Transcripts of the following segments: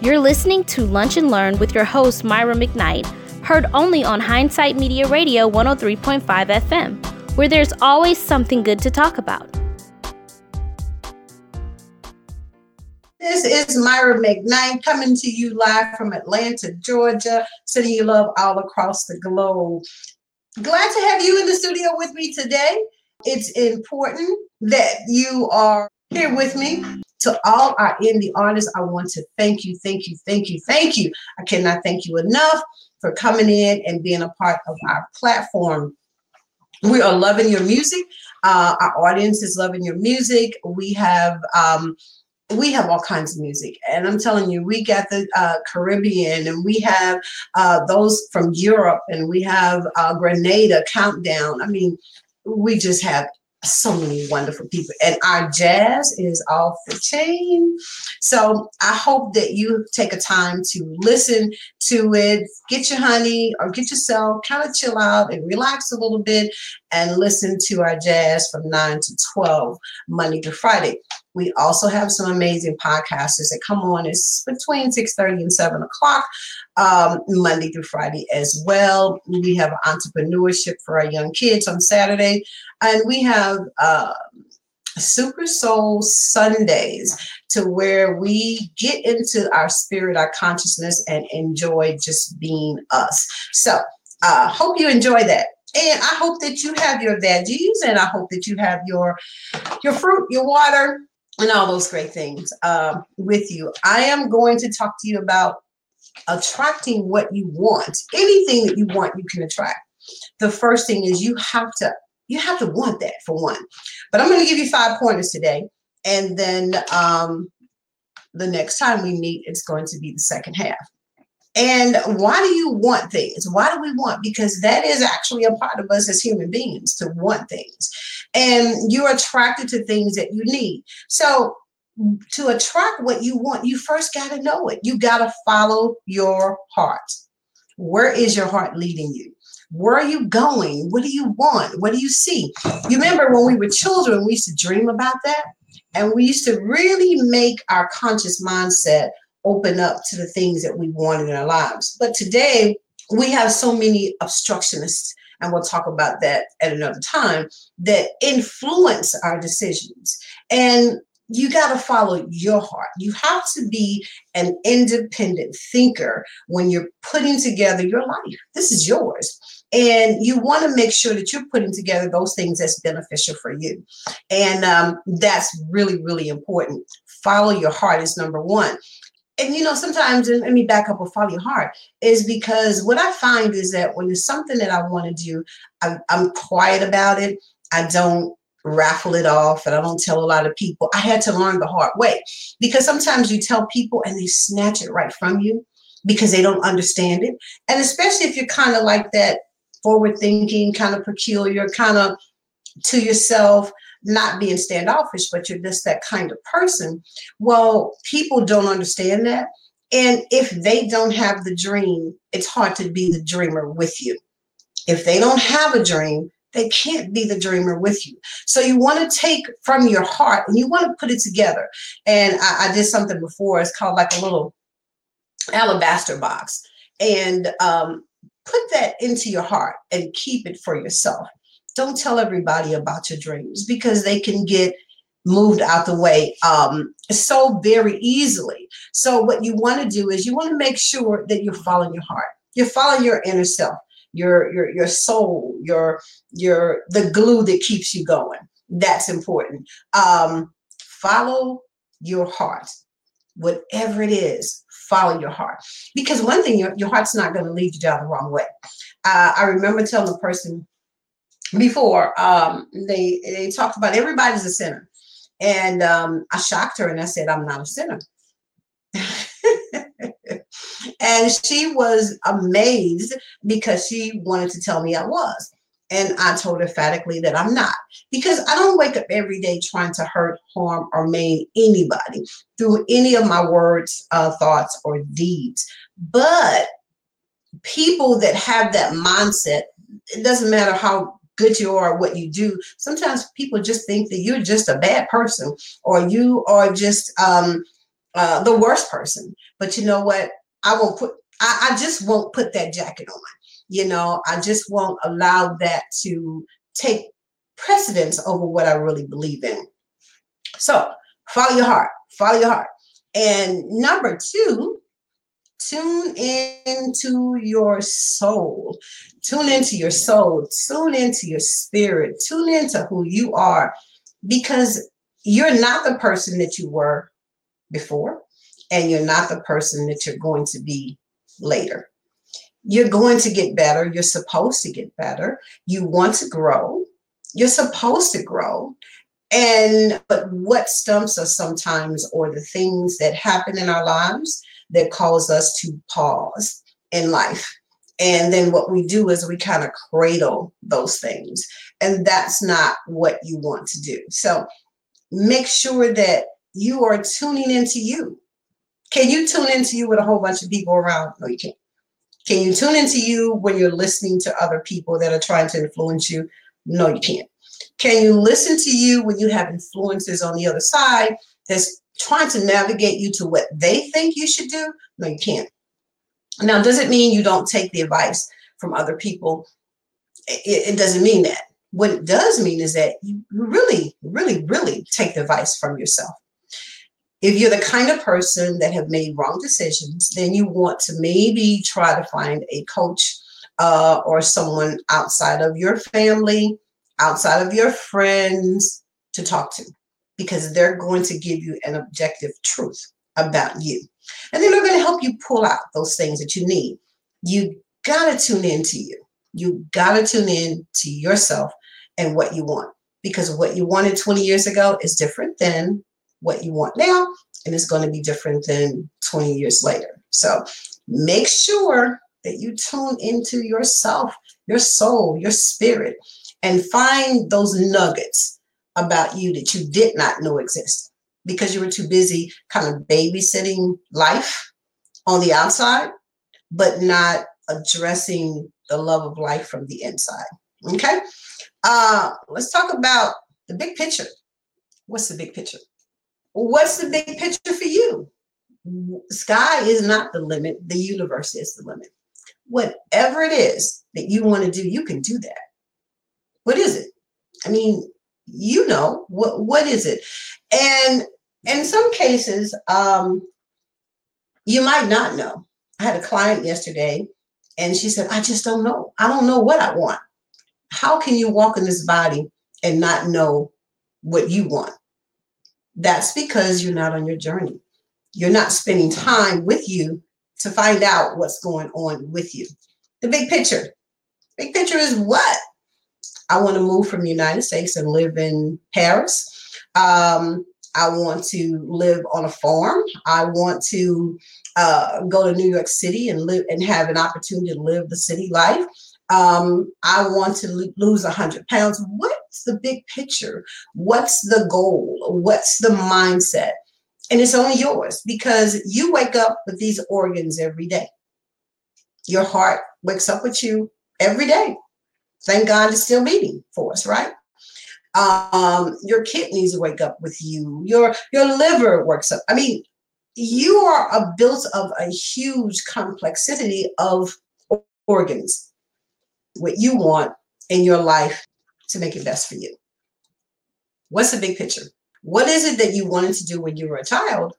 You're listening to Lunch and Learn with your host, Myra McKnight, heard only on Hindsight Media Radio 103.5 FM, where there's always something good to talk about. This is Myra McKnight coming to you live from Atlanta, Georgia, sending you love all across the globe. Glad to have you in the studio with me today. It's important that you are here with me to all our indie artists, I want to thank you, thank you, thank you, thank you. I cannot thank you enough for coming in and being a part of our platform. We are loving your music. Uh, our audience is loving your music. We have um, we have all kinds of music and i'm telling you we got the uh, caribbean and we have uh, those from europe and we have uh, grenada countdown i mean we just have so many wonderful people and our jazz is off the chain. So i hope that you take a time to listen to it. Get your honey or get yourself kind of chill out and relax a little bit and listen to our jazz from 9 to 12 monday to friday we also have some amazing podcasters that come on it's between 6 30 and 7 o'clock um, Monday through Friday as well. We have entrepreneurship for our young kids on Saturday, and we have uh, Super Soul Sundays to where we get into our spirit, our consciousness, and enjoy just being us. So, uh, hope you enjoy that. And I hope that you have your veggies, and I hope that you have your your fruit, your water, and all those great things uh, with you. I am going to talk to you about attracting what you want. Anything that you want, you can attract. The first thing is you have to you have to want that for one. But I'm going to give you five pointers today, and then um, the next time we meet, it's going to be the second half. And why do you want things? Why do we want? Because that is actually a part of us as human beings to want things. And you're attracted to things that you need. So to attract what you want, you first got to know it. You got to follow your heart. Where is your heart leading you? Where are you going? What do you want? What do you see? You remember when we were children, we used to dream about that. And we used to really make our conscious mindset open up to the things that we want in our lives. But today, we have so many obstructionists, and we'll talk about that at another time, that influence our decisions. And you got to follow your heart. You have to be an independent thinker when you're putting together your life. This is yours. And you want to make sure that you're putting together those things that's beneficial for you. And um, that's really, really important. Follow your heart is number one. And you know, sometimes, let me back up with follow your heart, is because what I find is that when it's something that I want to do, I'm, I'm quiet about it. I don't raffle it off and I don't tell a lot of people. I had to learn the hard way because sometimes you tell people and they snatch it right from you because they don't understand it. And especially if you're kind of like that forward thinking, kind of peculiar, kind of to yourself, not being standoffish, but you're just that kind of person. Well, people don't understand that. And if they don't have the dream, it's hard to be the dreamer with you. If they don't have a dream, they can't be the dreamer with you. So you want to take from your heart and you want to put it together. And I, I did something before. It's called like a little alabaster box, and um, put that into your heart and keep it for yourself. Don't tell everybody about your dreams because they can get moved out the way um, so very easily. So what you want to do is you want to make sure that you're following your heart. You're following your inner self your your your soul, your your the glue that keeps you going. That's important. Um, follow your heart, whatever it is. Follow your heart because one thing your, your heart's not going to lead you down the wrong way. Uh, I remember telling a person before um, they they talked about everybody's a sinner, and um, I shocked her and I said I'm not a sinner. And she was amazed because she wanted to tell me I was. And I told her emphatically that I'm not because I don't wake up every day trying to hurt, harm, or maim anybody through any of my words, uh, thoughts, or deeds. But people that have that mindset, it doesn't matter how good you are, what you do. Sometimes people just think that you're just a bad person or you are just um, uh, the worst person. But you know what? I won't put. I, I just won't put that jacket on. You know, I just won't allow that to take precedence over what I really believe in. So follow your heart. Follow your heart. And number two, tune into your soul. Tune into your soul. Tune into your spirit. Tune into who you are because you're not the person that you were before, and you're not the person that you're going to be later. You're going to get better. You're supposed to get better. You want to grow. You're supposed to grow. And but what stumps us sometimes or the things that happen in our lives that cause us to pause in life. And then what we do is we kind of cradle those things. And that's not what you want to do. So make sure that you are tuning into you. Can you tune into you with a whole bunch of people around? No, you can't. Can you tune into you when you're listening to other people that are trying to influence you? No, you can't. Can you listen to you when you have influences on the other side that's trying to navigate you to what they think you should do? No, you can't. Now, does it mean you don't take the advice from other people? It, it doesn't mean that. What it does mean is that you really, really, really take the advice from yourself. If you're the kind of person that have made wrong decisions, then you want to maybe try to find a coach uh, or someone outside of your family, outside of your friends to talk to because they're going to give you an objective truth about you. And then they're going to help you pull out those things that you need. You got to tune in to you. You got to tune in to yourself and what you want because what you wanted 20 years ago is different than what you want now, and it's going to be different than 20 years later. So make sure that you tune into yourself, your soul, your spirit, and find those nuggets about you that you did not know existed because you were too busy kind of babysitting life on the outside, but not addressing the love of life from the inside. Okay. Uh, let's talk about the big picture. What's the big picture? What's the big picture for you? Sky is not the limit, the universe is the limit. Whatever it is that you want to do, you can do that. What is it? I mean, you know what what is it? And in some cases um, you might not know. I had a client yesterday and she said i just don't know. I don't know what i want. How can you walk in this body and not know what you want? That's because you're not on your journey. You're not spending time with you to find out what's going on with you. The big picture. Big picture is what I want to move from the United States and live in Paris. Um, I want to live on a farm. I want to uh, go to New York City and live and have an opportunity to live the city life. Um, I want to lo- lose 100 pounds. What's the big picture? What's the goal? What's the mindset? And it's only yours because you wake up with these organs every day. Your heart wakes up with you every day. Thank God it's still beating for us, right? Um, your kidneys wake up with you. Your your liver works up. I mean, you are a built of a huge complexity of organs. What you want in your life to make it best for you. What's the big picture? What is it that you wanted to do when you were a child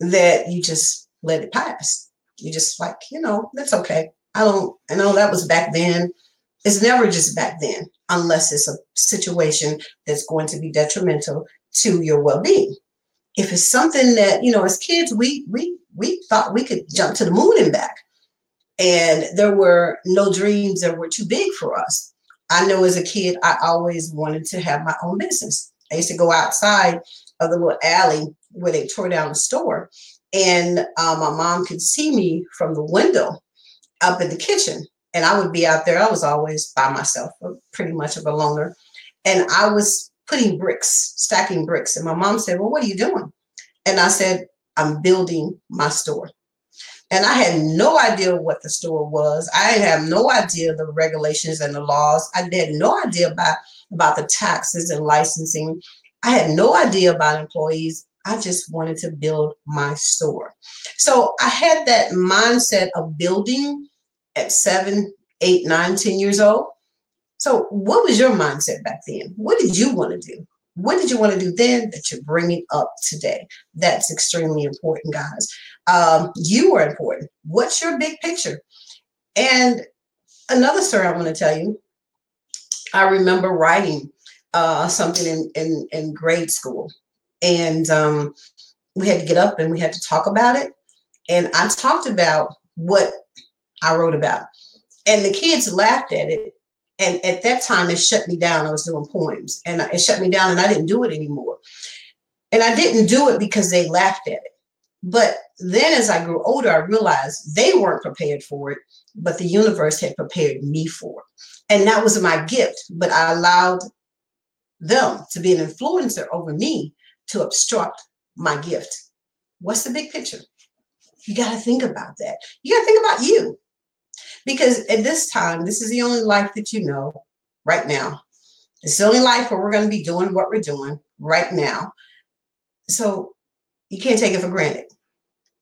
that you just let it pass? You just like, you know, that's okay. I don't, I know that was back then. It's never just back then, unless it's a situation that's going to be detrimental to your well-being. If it's something that, you know, as kids, we we we thought we could jump to the moon and back. And there were no dreams that were too big for us. I know as a kid, I always wanted to have my own business. I used to go outside of the little alley where they tore down the store, and uh, my mom could see me from the window up in the kitchen and I would be out there. I was always by myself, uh, pretty much of a loner. And I was putting bricks, stacking bricks. And my mom said, Well, what are you doing? And I said, I'm building my store. And I had no idea what the store was. I had no idea the regulations and the laws. I had no idea about, about the taxes and licensing. I had no idea about employees. I just wanted to build my store. So I had that mindset of building at seven, eight, nine, ten years old. So, what was your mindset back then? What did you want to do? What did you want to do then that you're bringing up today? That's extremely important, guys. Um, you are important. What's your big picture? And another story I want to tell you I remember writing uh, something in, in, in grade school, and um, we had to get up and we had to talk about it. And I talked about what I wrote about, and the kids laughed at it and at that time, it shut me down. I was doing poems and it shut me down and I didn't do it anymore. And I didn't do it because they laughed at it. But then as I grew older, I realized they weren't prepared for it, but the universe had prepared me for it. And that was my gift. But I allowed them to be an influencer over me to obstruct my gift. What's the big picture? You got to think about that. You got to think about you. Because at this time, this is the only life that you know right now. It's the only life where we're going to be doing what we're doing right now. So you can't take it for granted.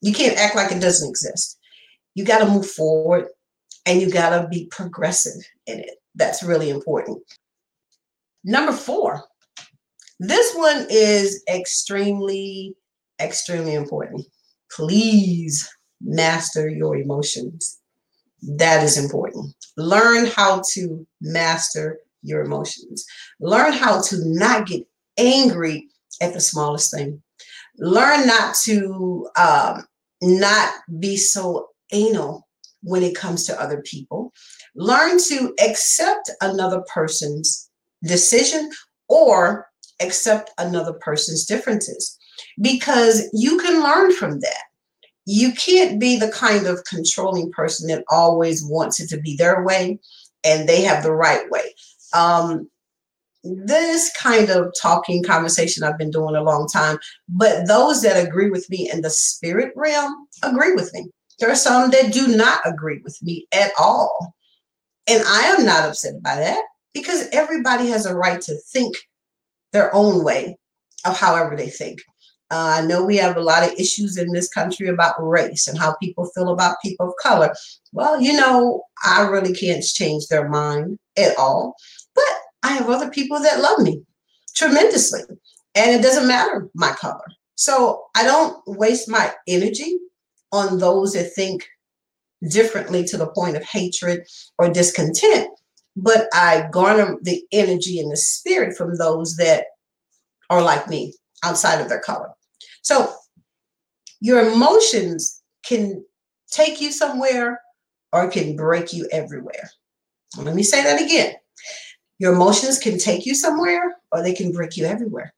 You can't act like it doesn't exist. You got to move forward and you got to be progressive in it. That's really important. Number four, this one is extremely, extremely important. Please master your emotions. That is important. Learn how to master your emotions. Learn how to not get angry at the smallest thing. Learn not to um, not be so anal when it comes to other people. Learn to accept another person's decision or accept another person's differences because you can learn from that you can't be the kind of controlling person that always wants it to be their way and they have the right way. Um, this kind of talking conversation I've been doing a long time, but those that agree with me in the spirit realm agree with me. There are some that do not agree with me at all. And I am not upset by that because everybody has a right to think their own way of however they think. Uh, I know we have a lot of issues in this country about race and how people feel about people of color. Well, you know, I really can't change their mind at all. But I have other people that love me tremendously. And it doesn't matter my color. So I don't waste my energy on those that think differently to the point of hatred or discontent. But I garner the energy and the spirit from those that are like me outside of their color. So your emotions can take you somewhere or can break you everywhere. Let me say that again. Your emotions can take you somewhere or they can break you everywhere.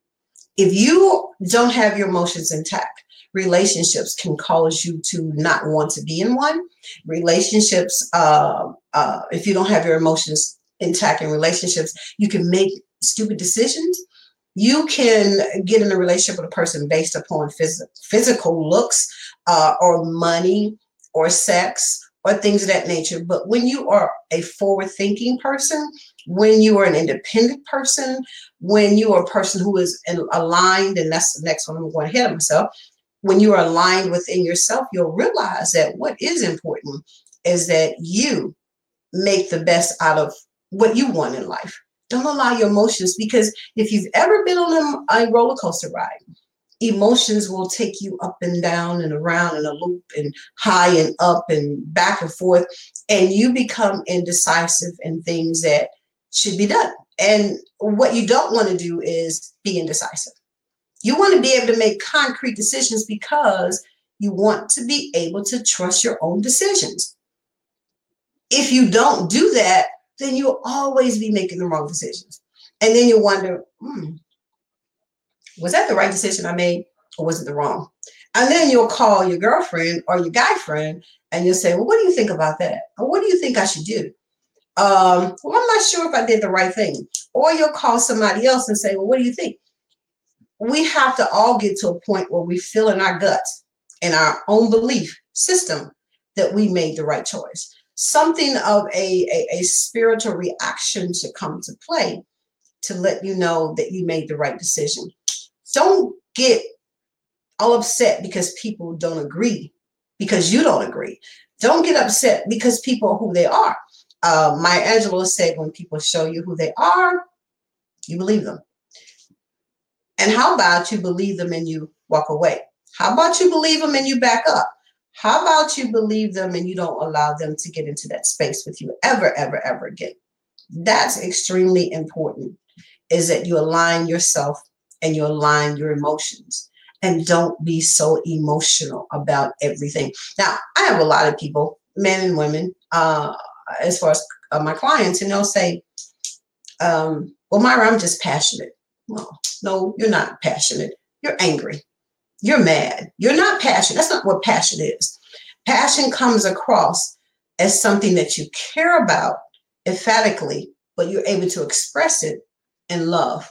If you don't have your emotions intact, relationships can cause you to not want to be in one. Relationships, uh, uh, if you don't have your emotions intact in relationships, you can make stupid decisions you can get in a relationship with a person based upon phys- physical looks uh, or money or sex or things of that nature. But when you are a forward thinking person, when you are an independent person, when you are a person who is aligned, and that's the next one I'm going ahead of myself, when you are aligned within yourself, you'll realize that what is important is that you make the best out of what you want in life. Don't allow your emotions because if you've ever been on a, roller coaster ride, emotions will take you up and down and around in a loop and high and up and back and forth and you become indecisive in things that should be done. And what you don't want to do is be indecisive. You want to be able to make concrete decisions because you want to be able to trust your own decisions. If you don't do that then you'll always be making the wrong decisions. And then you wonder, hmm, was that the right decision I made or was it the wrong? And then you'll call your girlfriend or your guy friend and you'll say, well, what do you think about that? Or what do you think I should do? Um, well, I'm not sure if I did the right thing. Or you'll call somebody else and say, well, what do you think? We have to all get to a point where we feel in our guts, in our own belief system, that we made the right choice something of a, a, a spiritual reaction to come to play to let you know that you made the right decision. Don't get all upset because people don't agree, because you don't agree. Don't get upset because people are who they are. Uh, Maya Angelou said, when people show you who they are, you believe them. And how about you believe them and you walk away? How about you believe them and you back up? How about you believe them and you don't allow them to get into that space with you ever, ever, ever again? That's extremely important is that you align yourself and you align your emotions and don't be so emotional about everything. Now, I have a lot of people, men and women, uh, as far as uh, my clients, and they'll say, um, Well, Myra, I'm just passionate. Well, no, you're not passionate. You're angry. You're mad. You're not passionate. That's not what passion is. Passion comes across as something that you care about emphatically, but you're able to express it in love,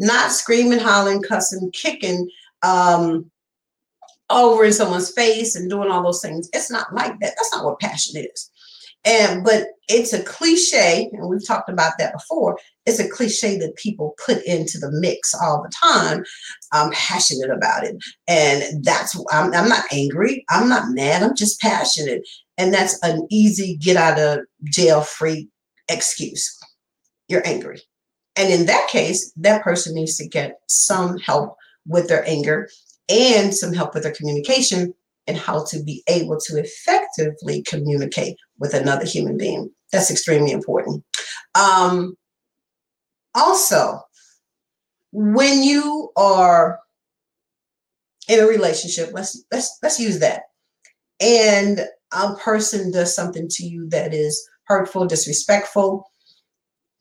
not screaming, hollering, cussing, kicking um, over in someone's face and doing all those things. It's not like that. That's not what passion is. And but it's a cliche, and we've talked about that before. It's a cliche that people put into the mix all the time. I'm passionate about it, and that's I'm, I'm not angry. I'm not mad. I'm just passionate, and that's an easy get out of jail free excuse. You're angry, and in that case, that person needs to get some help with their anger and some help with their communication and how to be able to effectively communicate with another human being. That's extremely important. Um, also, when you are in a relationship, let's let's let's use that, and a person does something to you that is hurtful, disrespectful.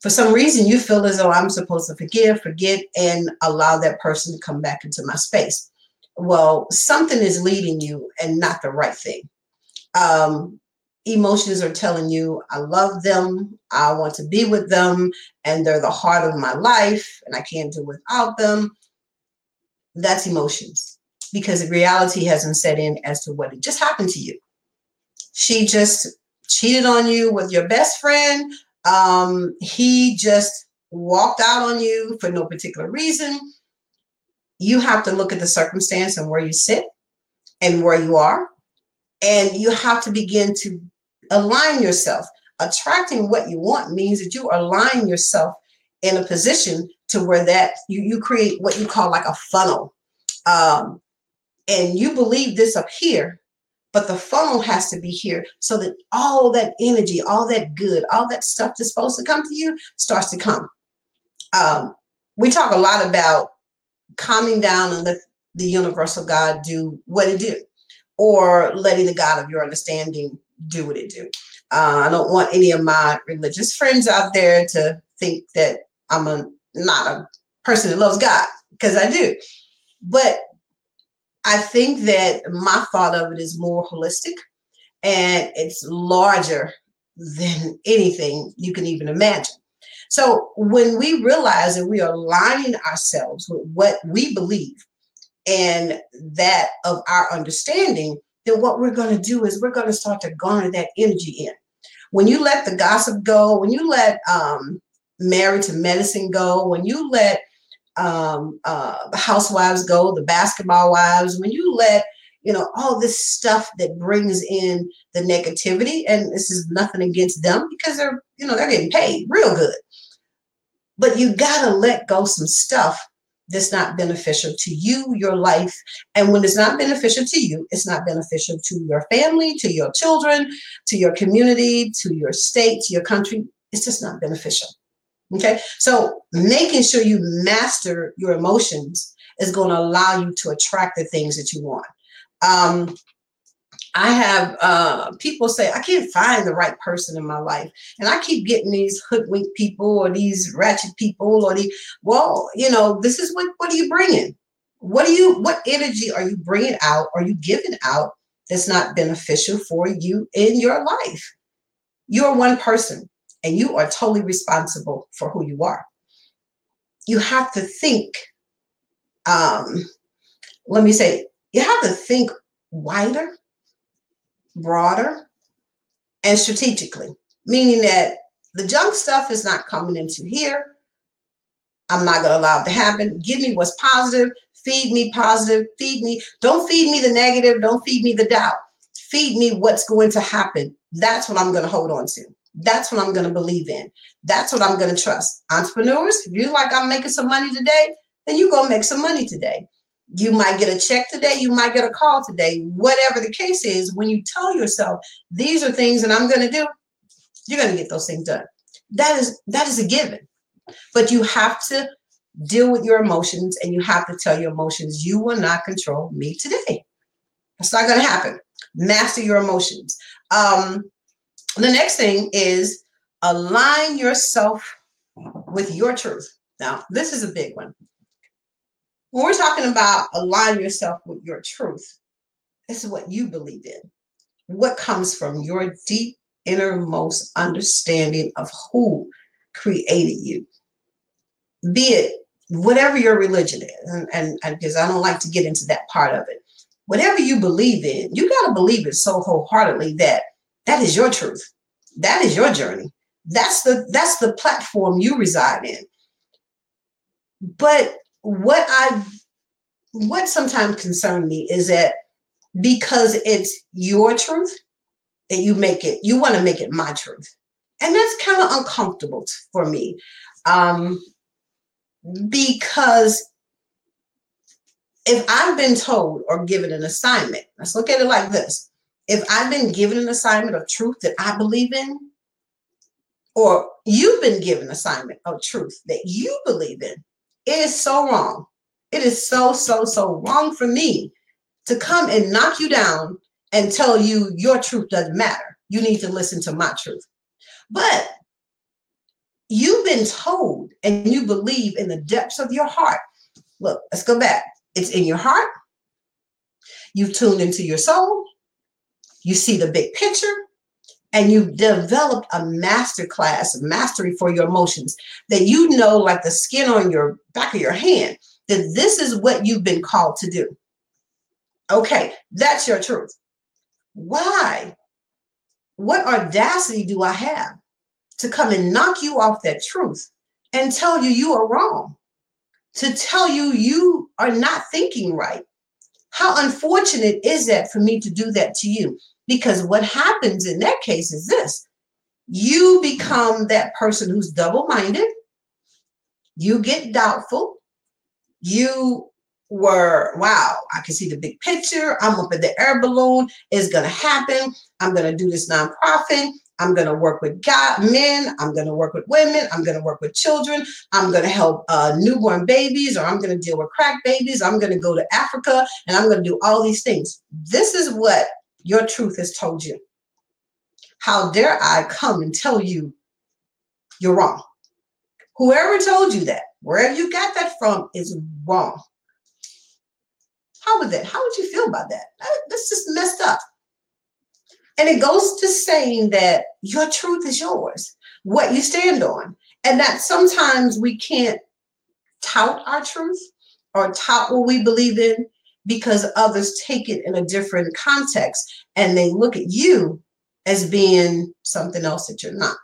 For some reason, you feel as though I'm supposed to forgive, forget, and allow that person to come back into my space well, something is leading you and not the right thing. Um, emotions are telling you, I love them, I want to be with them, and they're the heart of my life, and I can't do without them. That's emotions because reality hasn't set in as to what just happened to you. She just cheated on you with your best friend. Um, he just walked out on you for no particular reason you have to look at the circumstance and where you sit and where you are. And you have to begin to align yourself. Attracting what you want means that you align yourself in a position to where that you, you create what you call like a funnel. Um, and you believe this up here, but the funnel has to be here so that all that energy, all that good, all that stuff that's supposed to come to you starts to come. Um, we talk a lot about calming down and let the universal God do what it do, or letting the God of your understanding do what it do. Uh, I don't want any of my religious friends out there to think that I'm a not a person that loves God because I do, but I think that my thought of it is more holistic and it's larger than anything you can even imagine. So when we realize that we are aligning ourselves with what we believe and that of our understanding, then what we're going to do is we're going to start to garner that energy in. When you let the gossip go, when you let um, married to medicine go, when you let um, uh, the housewives go, the basketball wives, when you let you know all this stuff that brings in the negativity, and this is nothing against them because they're you know they're getting paid real good. But you got to let go some stuff that's not beneficial to you, your life. And when it's not beneficial to you, it's not beneficial to your family, to your children, to your community, to your state, to your country. It's just not beneficial. Okay. So making sure you master your emotions is going to allow you to attract the things that you want. Um, I have uh, people say, I can't find the right person in my life. And I keep getting these hoodwink people or these ratchet people or the, well, you know, this is what, what are you bringing? What are you, what energy are you bringing out? Are you giving out that's not beneficial for you in your life? You're one person and you are totally responsible for who you are. You have to think, um, let me say, you have to think wider broader, and strategically, meaning that the junk stuff is not coming into here. I'm not going to allow it to happen. Give me what's positive, Feed me positive. Feed me. Don't feed me the negative. Don't feed me the doubt. Feed me what's going to happen. That's what I'm going to hold on to. That's what I'm going to believe in. That's what I'm going to trust. Entrepreneurs, if you like I'm making some money today, then you go make some money today. You might get a check today, you might get a call today. Whatever the case is, when you tell yourself these are things that I'm going to do, you're going to get those things done. That is that is a given. But you have to deal with your emotions and you have to tell your emotions you will not control me today. It's not going to happen. Master your emotions. Um, the next thing is align yourself with your truth. Now, this is a big one. When we're talking about align yourself with your truth, this is what you believe in. What comes from your deep innermost understanding of who created you. Be it whatever your religion is, and because I don't like to get into that part of it. Whatever you believe in, you got to believe it so wholeheartedly that that is your truth. That is your journey. That's the that's the platform you reside in. But what I what sometimes concern me is that because it's your truth, that you make it, you want to make it my truth. And that's kind of uncomfortable for me. Um, because if I've been told or given an assignment, let's look at it like this. If I've been given an assignment of truth that I believe in, or you've been given assignment of truth that you believe in, it is so wrong. It is so, so, so wrong for me to come and knock you down and tell you your truth doesn't matter. You need to listen to my truth. But you've been told and you believe in the depths of your heart. Look, let's go back. It's in your heart. You've tuned into your soul. You see the big picture and you've developed a master class mastery for your emotions that you know, like the skin on your back of your hand, that this is what you've been called to do. Okay, that's your truth. Why? What audacity do I have to come and knock you off that truth and tell you you are wrong? To tell you you are not thinking right? How unfortunate is that for me to do that to you? Because what happens in that case is this you become that person who's double minded, you get doubtful, you were wow, I can see the big picture. I'm up in the air balloon. It's to happen. I'm to do this nonprofit. I'm to work with God, men. I'm to work with women. I'm to work with children. I'm to help uh, newborn babies, or I'm to deal with crack babies. I'm to go to Africa and I'm to do all these things. This is what your truth has told you. How dare I come and tell you you're wrong? Whoever told you that, wherever you got that from, is wrong. How would that? How would you feel about that? That's just messed up. And it goes to saying that your truth is yours, what you stand on, and that sometimes we can't tout our truth or tout what we believe in because others take it in a different context and they look at you as being something else that you're not.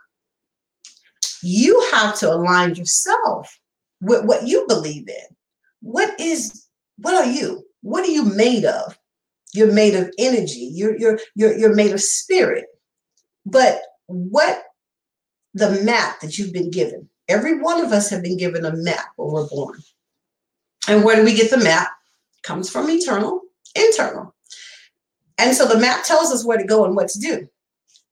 You have to align yourself with what you believe in. What is, what are you? What are you made of? You're made of energy. You're you're you're you're made of spirit. But what the map that you've been given? Every one of us have been given a map when we're born. And where do we get the map? Comes from eternal, internal. And so the map tells us where to go and what to do.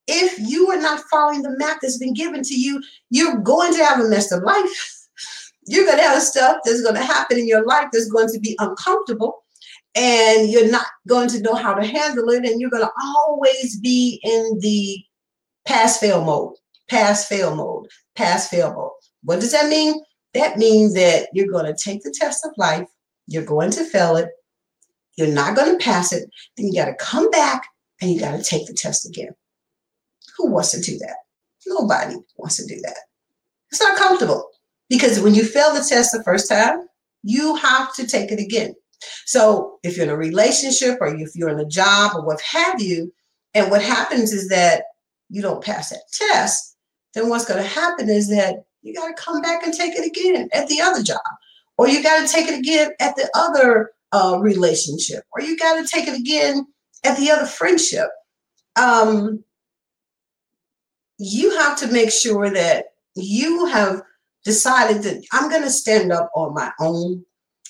If you are not following the map that's been given to you, you're going to have a messed up life. You're going to have stuff that's going to happen in your life that's going to be uncomfortable and you're not going to know how to handle it and you're going to always be in the pass fail mode pass fail mode pass fail mode what does that mean that means that you're going to take the test of life you're going to fail it. You're not going to pass it. Then you got to come back and you got to take the test again. Who wants to do that? Nobody wants to do that. It's not comfortable because when you fail the test the first time you have to take it again. So if you're in a relationship or if you're in a job or what have you, and what happens is that you don't pass that test, then what's going to happen is that you got to come back and take it again at the other job or you got to take it again at the other uh, relationship, or you got to take it again at the other friendship. Um, you have to make sure that you have decided that I'm going to stand up on my own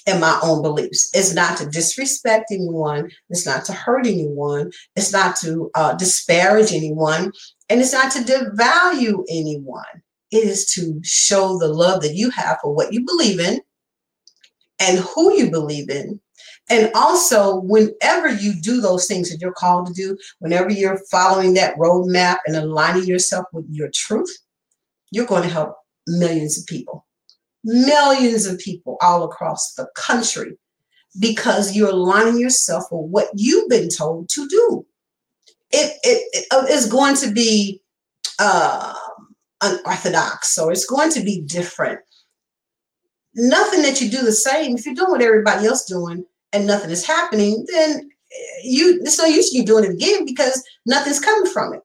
and my own beliefs. It's not to disrespect anyone. It's not to hurt anyone. It's not to uh, disparage anyone. And it's not to devalue anyone. It is to show the love that you have for what you believe in and who you believe in. And also, whenever you do those things that you're called to do, whenever you're following that roadmap and aligning yourself with your truth, you're going to help millions of people, millions of people all across the country because you're aligning yourself with what you've been told to do. It, it, it uh, going to be uh, unorthodox or it's going to be different nothing that you do the same. If you're doing what everybody else doing and nothing is happening, then you it's no use you doing it again because nothing's coming from it.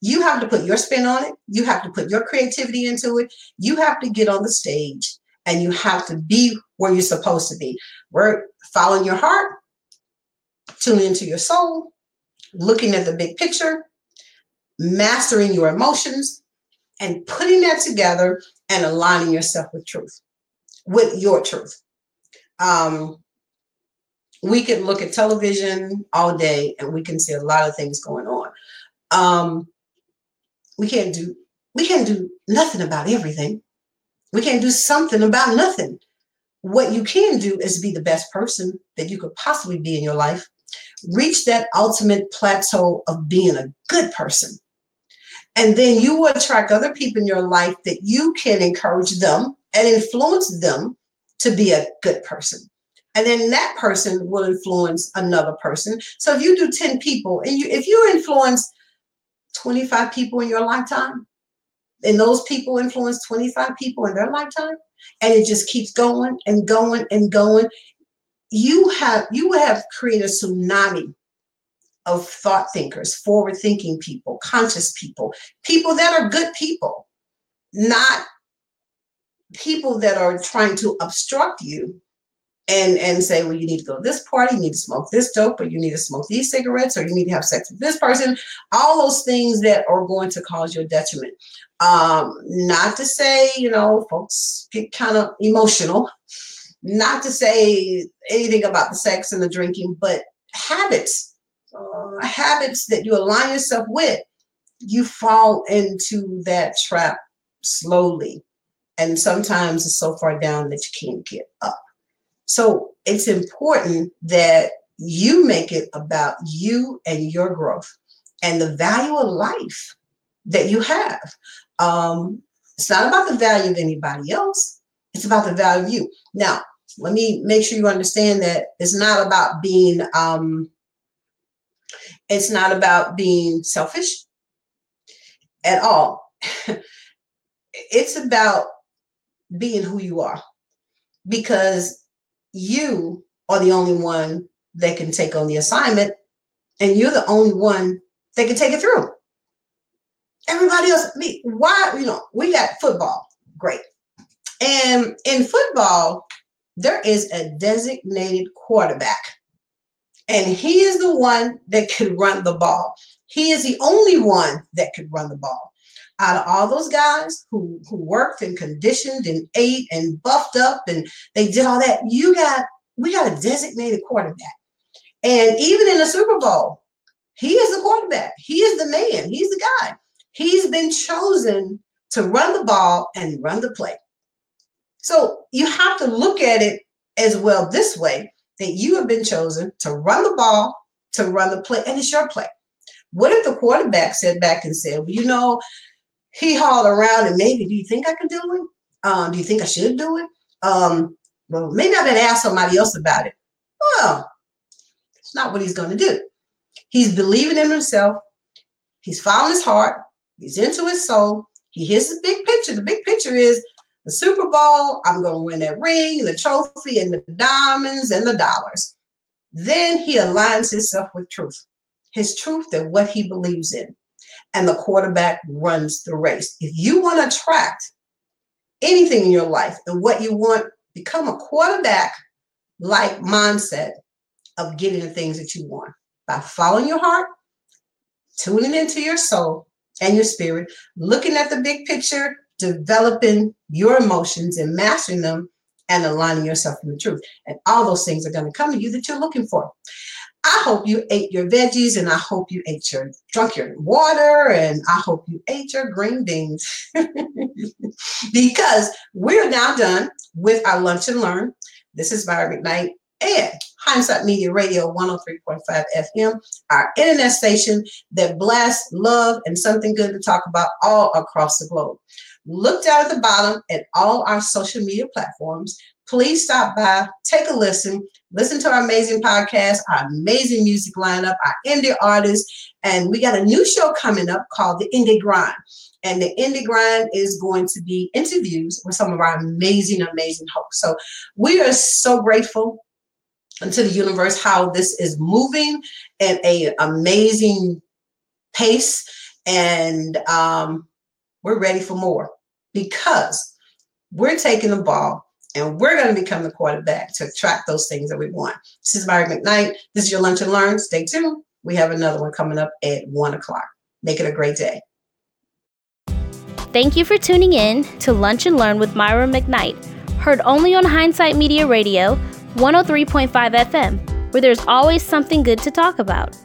You have to put your spin on it. You have to put your creativity into it. You have to get on the stage and you have to be where you're supposed to be. We're following your heart, tuning into your soul, looking at the big picture, mastering your emotions, and putting that together and aligning yourself with truth with your truth. Um, we can look at television all day and we can see a lot of things going on. Um, we can't do we can't do nothing about everything. We can't do something about nothing. What you can do is be the best person that you could possibly be in your life. Reach that ultimate plateau of being a good person. And then you will attract other people in your life that you can encourage them and influence them to be a good person. And then that person will influence another person. So if you do 10 people and you if you influence 25 people in your lifetime, and those people influence 25 people in their lifetime, and it just keeps going and going and going, you have you will have created a tsunami of thought thinkers, forward thinking people, conscious people, people that are good people, not people that are trying to obstruct you and and say, well, you need to go to this party, you need to smoke this dope, or you need to smoke these cigarettes, or you need to have sex with this person. All those things that are going to cause you a detriment. Um, not to say, you know, folks get kind of emotional. Not to say anything about the sex and the drinking, but habits, uh, habits that you align yourself with, you fall into that trap slowly and sometimes it's so far down that you can't get up. So it's important that you make it about you and your growth and the value of life that you have. Um, it's not about the value of anybody else, it's about the value of you. Now, let me make sure you understand that it's not about being um, it's not about being selfish at all. it's about being who you are because you are the only one that can take on the assignment and you're the only one that can take it through. Everybody else, me, why, you know, we got football, great. And in football, there is a designated quarterback, and he is the one that can run the ball. He is the only one that could run the ball out of all those guys who who worked and conditioned and ate and buffed up and they did all that, you got we got a designated quarterback. And even in the Super Bowl, he is the quarterback. He is the man. He's the guy. He's been chosen to run the ball and run the play. So you have to look at it as well this way that you have been chosen to run the ball, to run the play, and it's your play. What if the quarterback sat back and said, well, you know, he hauled around and maybe, do you think I can do it? Um, do you think I should do it? Um, well, maybe I better ask somebody else about it. Well, it's not what he's going to do. He's believing in himself. He's following his heart. He's into his soul. He hears the big picture. The big picture is the Super Bowl. I'm going to win that ring, the trophy, and the diamonds and the dollars. Then he aligns himself with truth, his truth and what he believes in and the quarterback runs the race. If you want to attract anything in your life and what you want become a quarterback like mindset of getting the things that you want by following your heart, tuning into your soul and your spirit, looking at the big picture, developing your emotions and mastering them and aligning yourself in the truth. And all those things are going to come to you that you're looking for. I hope you ate your veggies and I hope you ate your drunk your water and I hope you ate your green beans because we're now done with our lunch and learn. This is Myra McKnight and Hindsight Media Radio 103.5 FM, our internet station that blasts love and something good to talk about all across the globe. Look down at the bottom at all our social media platforms. Please stop by, take a listen, listen to our amazing podcast, our amazing music lineup, our indie artists, and we got a new show coming up called The Indie Grind. And the Indie Grind is going to be interviews with some of our amazing, amazing hosts. So we are so grateful to the universe how this is moving at a amazing pace and um, we're ready for more because we're taking the ball and we're going to become the quarterback to attract those things that we want. This is Myra McKnight. This is your Lunch and Learn. Stay tuned. We have another one coming up at one o'clock. Make it a great day. Thank you for tuning in to Lunch and Learn with Myra McKnight, heard only on Hindsight Media Radio 103.5 FM, where there's always something good to talk about.